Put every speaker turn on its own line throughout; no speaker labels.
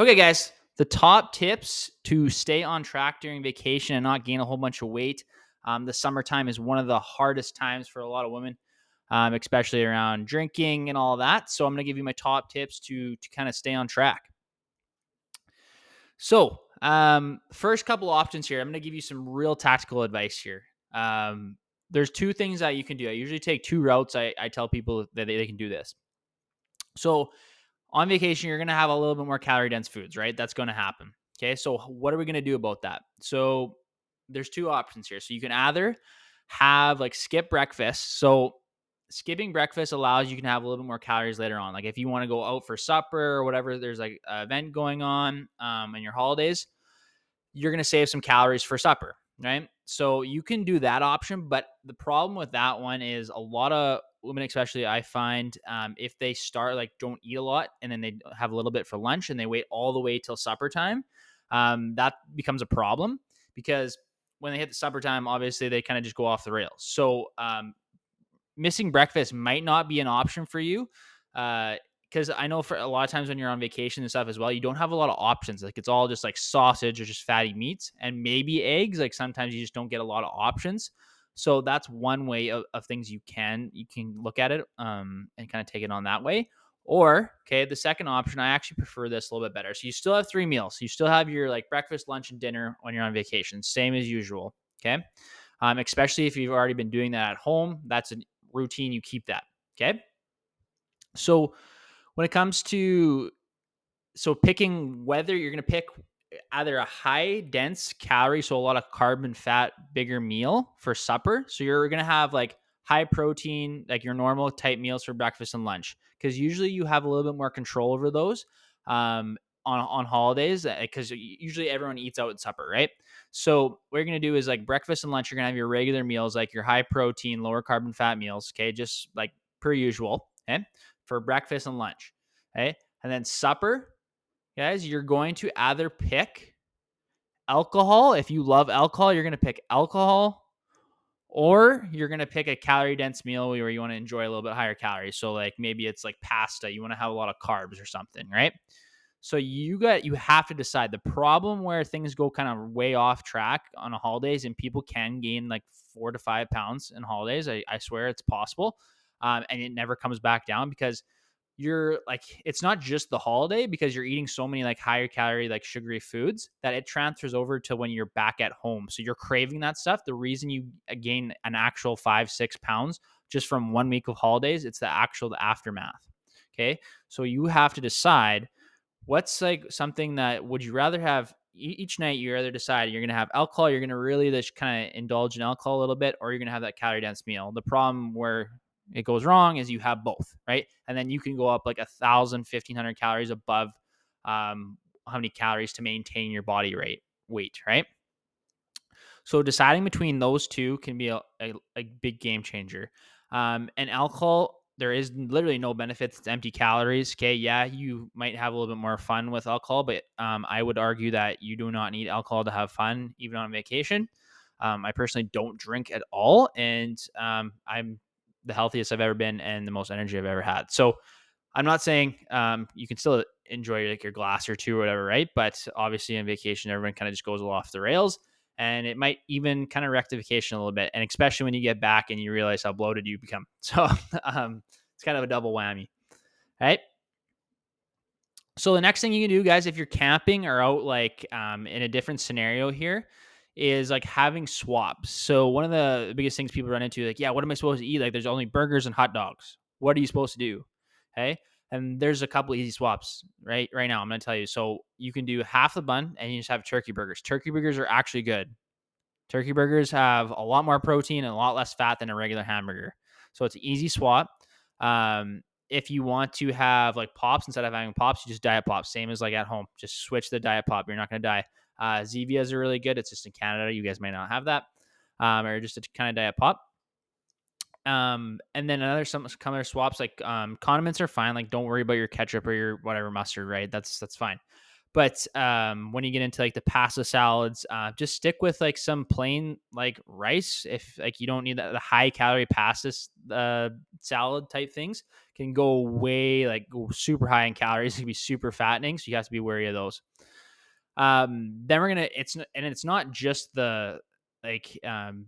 Okay, guys, the top tips to stay on track during vacation and not gain a whole bunch of weight. Um, the summertime is one of the hardest times for a lot of women, um, especially around drinking and all that. So I'm going to give you my top tips to to kind of stay on track. So, um, first couple options here. I'm going to give you some real tactical advice here. Um, there's two things that you can do. I usually take two routes. I, I tell people that they, they can do this. So on vacation, you're going to have a little bit more calorie dense foods, right? That's going to happen. Okay. So, what are we going to do about that? So, there's two options here. So, you can either have like skip breakfast. So, skipping breakfast allows you can have a little bit more calories later on. Like, if you want to go out for supper or whatever, there's like an event going on um, in your holidays, you're going to save some calories for supper, right? So, you can do that option. But the problem with that one is a lot of women especially i find um, if they start like don't eat a lot and then they have a little bit for lunch and they wait all the way till supper time um, that becomes a problem because when they hit the supper time obviously they kind of just go off the rails so um, missing breakfast might not be an option for you because uh, I know for a lot of times when you're on vacation and stuff as well, you don't have a lot of options. Like it's all just like sausage or just fatty meats and maybe eggs. Like sometimes you just don't get a lot of options. So that's one way of, of things you can you can look at it um, and kind of take it on that way. Or okay, the second option, I actually prefer this a little bit better. So you still have three meals. You still have your like breakfast, lunch, and dinner when you're on vacation, same as usual. Okay, um, especially if you've already been doing that at home, that's a routine. You keep that. Okay. So when it comes to so picking whether you're going to pick either a high dense calorie, so a lot of carbon fat, bigger meal for supper. So you're gonna have like high protein, like your normal type meals for breakfast and lunch, because usually you have a little bit more control over those um, on on holidays, because uh, usually everyone eats out at supper, right? So what you're gonna do is like breakfast and lunch, you're gonna have your regular meals, like your high protein, lower carbon fat meals, okay, just like per usual, okay, for breakfast and lunch, okay, and then supper guys, you're going to either pick alcohol. If you love alcohol, you're going to pick alcohol, or you're going to pick a calorie dense meal where you want to enjoy a little bit higher calories. So, like maybe it's like pasta, you want to have a lot of carbs or something, right? So you got you have to decide. The problem where things go kind of way off track on holidays and people can gain like four to five pounds in holidays. I, I swear it's possible, um, and it never comes back down because you're like it's not just the holiday because you're eating so many like higher calorie like sugary foods that it transfers over to when you're back at home. So you're craving that stuff. The reason you uh, gain an actual five six pounds just from one week of holidays it's the actual the aftermath okay? So you have to decide what's like something that would you rather have each night you either decide you're going to have alcohol you're going to really just kind of indulge in alcohol a little bit or you're going to have that calorie dense meal. The problem where it goes wrong is you have both, right? And then you can go up like a thousand, fifteen hundred calories above um, how many calories to maintain your body rate weight, right? So deciding between those two can be a, a, a big game changer. Um, and alcohol, there is literally no benefits. It's empty calories. Okay, yeah, you might have a little bit more fun with alcohol, but um, I would argue that you do not need alcohol to have fun, even on vacation. Um, I personally don't drink at all, and um, I'm the healthiest I've ever been and the most energy I've ever had. So I'm not saying um, you can still enjoy like your glass or two or whatever, right? But obviously on vacation, everyone kind of just goes off the rails and it might even kind of rectification a little bit. And especially when you get back and you realize how bloated you become. So um, it's kind of a double whammy, right? So the next thing you can do, guys, if you're camping or out like um, in a different scenario here, is like having swaps. So one of the biggest things people run into, like, yeah, what am I supposed to eat? Like, there's only burgers and hot dogs. What are you supposed to do? Okay. And there's a couple easy swaps right right now. I'm gonna tell you. So you can do half the bun and you just have turkey burgers. Turkey burgers are actually good. Turkey burgers have a lot more protein and a lot less fat than a regular hamburger. So it's an easy swap. Um, if you want to have like pops instead of having pops, you just diet pop, same as like at home. Just switch the diet pop. You're not gonna die. Uh, Zevias are really good. It's just in Canada. You guys may not have that, um, or just a kind of diet pop. Um, and then another some other swaps like um, condiments are fine. Like don't worry about your ketchup or your whatever mustard, right? That's that's fine. But um, when you get into like the pasta salads, uh, just stick with like some plain like rice. If like you don't need the, the high calorie pasta uh, salad type things, can go way like super high in calories. It can be super fattening, so you have to be wary of those. Um, then we're gonna it's and it's not just the like um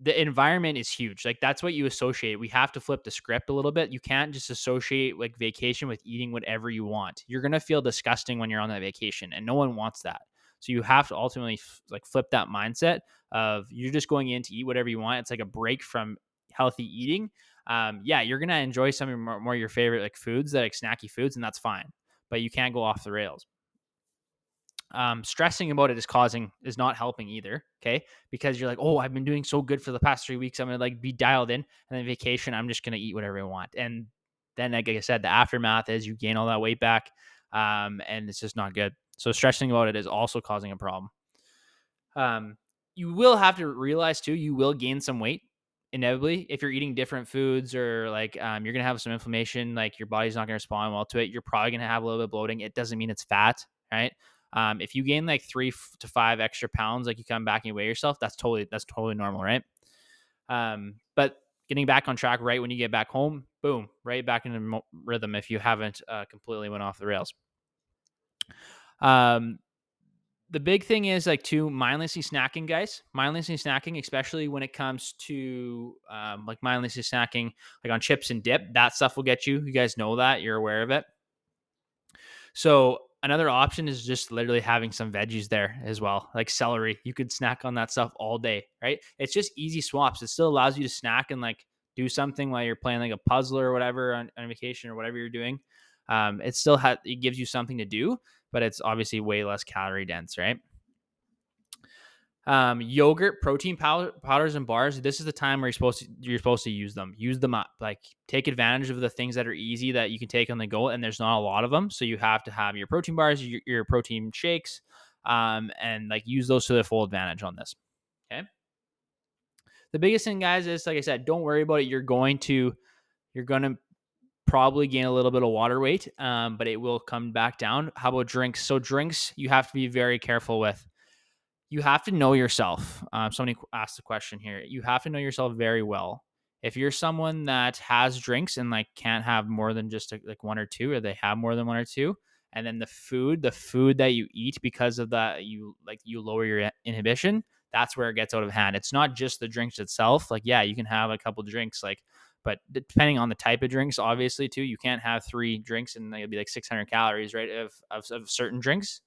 the environment is huge. Like that's what you associate. We have to flip the script a little bit. You can't just associate like vacation with eating whatever you want. You're gonna feel disgusting when you're on that vacation, and no one wants that. So you have to ultimately f- like flip that mindset of you're just going in to eat whatever you want. It's like a break from healthy eating. Um, yeah, you're gonna enjoy some of more, more your favorite like foods, that like snacky foods, and that's fine. But you can't go off the rails um, stressing about it is causing is not helping either. Okay, because you're like, oh, I've been doing so good for the past three weeks. I'm gonna like be dialed in, and then vacation, I'm just gonna eat whatever I want. And then, like I said, the aftermath is you gain all that weight back, um, and it's just not good. So stressing about it is also causing a problem. Um, you will have to realize too, you will gain some weight inevitably if you're eating different foods or like um, you're gonna have some inflammation. Like your body's not gonna respond well to it. You're probably gonna have a little bit bloating. It doesn't mean it's fat, right? Um, if you gain like three to five extra pounds, like you come back and you weigh yourself, that's totally that's totally normal, right? Um, but getting back on track right when you get back home, boom, right back into rhythm if you haven't uh, completely went off the rails. Um, the big thing is like to mindlessly snacking, guys. Mindlessly snacking, especially when it comes to um, like mindlessly snacking, like on chips and dip. That stuff will get you. You guys know that. You're aware of it. So another option is just literally having some veggies there as well, like celery. You could snack on that stuff all day, right? It's just easy swaps. It still allows you to snack and like do something while you're playing like a puzzle or whatever on, on vacation or whatever you're doing. Um, it still has it gives you something to do, but it's obviously way less calorie dense, right? Um, yogurt, protein powder, powders, and bars. This is the time where you're supposed to you're supposed to use them. Use them up. Like take advantage of the things that are easy that you can take on the go, and there's not a lot of them. So you have to have your protein bars, your, your protein shakes, um, and like use those to the full advantage on this. Okay. The biggest thing, guys, is like I said, don't worry about it. You're going to you're going to probably gain a little bit of water weight, um, but it will come back down. How about drinks? So drinks, you have to be very careful with you have to know yourself. Um, somebody asked the question here. You have to know yourself very well. If you're someone that has drinks and like can't have more than just like one or two, or they have more than one or two, and then the food, the food that you eat because of that, you like you lower your inhibition. That's where it gets out of hand. It's not just the drinks itself. Like, yeah, you can have a couple drinks, like, but depending on the type of drinks, obviously, too, you can't have three drinks and it'll be like 600 calories, right? Of, of, of certain drinks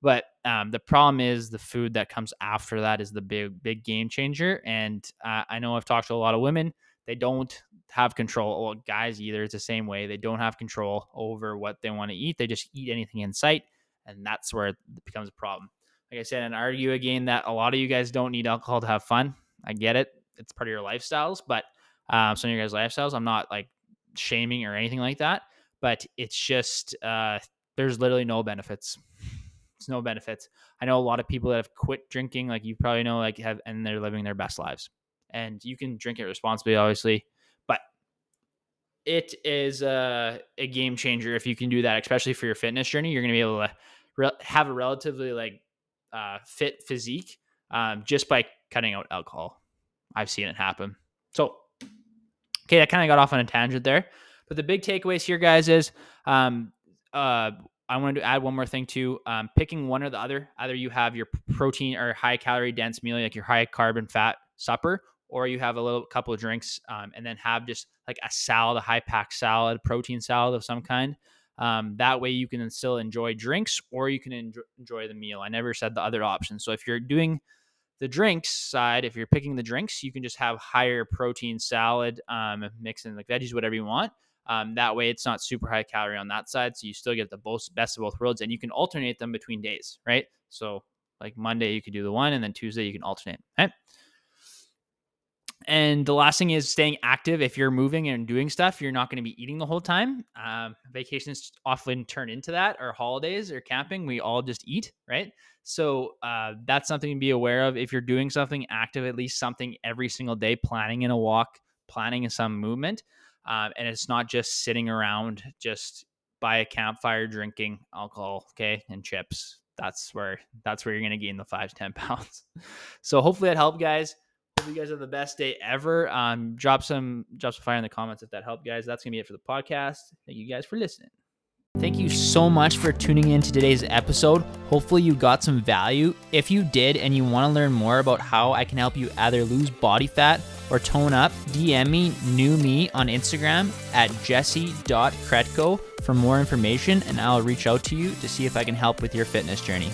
but um, the problem is the food that comes after that is the big, big game changer. And uh, I know I've talked to a lot of women. They don't have control. Well, guys either. It's the same way. They don't have control over what they want to eat. They just eat anything in sight. And that's where it becomes a problem. Like I said, and I argue again that a lot of you guys don't need alcohol to have fun. I get it. It's part of your lifestyles, but um, some of your guys' lifestyles, I'm not like shaming or anything like that. But it's just, uh, there's literally no benefits it's no benefits. I know a lot of people that have quit drinking, like you probably know, like have and they're living their best lives. And you can drink it responsibly, obviously, but it is a, a game changer if you can do that, especially for your fitness journey. You're going to be able to re- have a relatively like uh, fit physique um, just by cutting out alcohol. I've seen it happen. So, okay, I kind of got off on a tangent there, but the big takeaways here, guys, is um, uh, I wanted to add one more thing to Um, picking one or the other. Either you have your protein or high calorie dense meal, like your high carbon fat supper, or you have a little couple of drinks, um, and then have just like a salad, a high pack salad, protein salad of some kind. Um, that way you can still enjoy drinks, or you can enjoy, enjoy the meal. I never said the other option. So if you're doing the drinks side, if you're picking the drinks, you can just have higher protein salad, um, mix in like veggies, whatever you want. Um, that way, it's not super high calorie on that side, so you still get the both, best of both worlds, and you can alternate them between days, right? So, like Monday, you could do the one, and then Tuesday, you can alternate. Right? And the last thing is staying active. If you're moving and doing stuff, you're not going to be eating the whole time. Um, vacations often turn into that, or holidays, or camping. We all just eat, right? So uh, that's something to be aware of. If you're doing something active, at least something every single day, planning in a walk, planning in some movement, um, and it's not just sitting around just by a campfire drinking alcohol, okay, and chips. That's where that's where you're gonna gain the five ten pounds. So hopefully that helped, guys. Hope you guys have the best day ever. Um, drop some drop some fire in the comments if that helped, guys. That's gonna be it for the podcast. Thank you guys for listening. Thank you so much for tuning in to today's episode. Hopefully, you got some value. If you did and you want to learn more about how I can help you either lose body fat or tone up, DM me, new me on Instagram at jesse.korytko for more information, and I'll reach out to you to see if I can help with your fitness journey.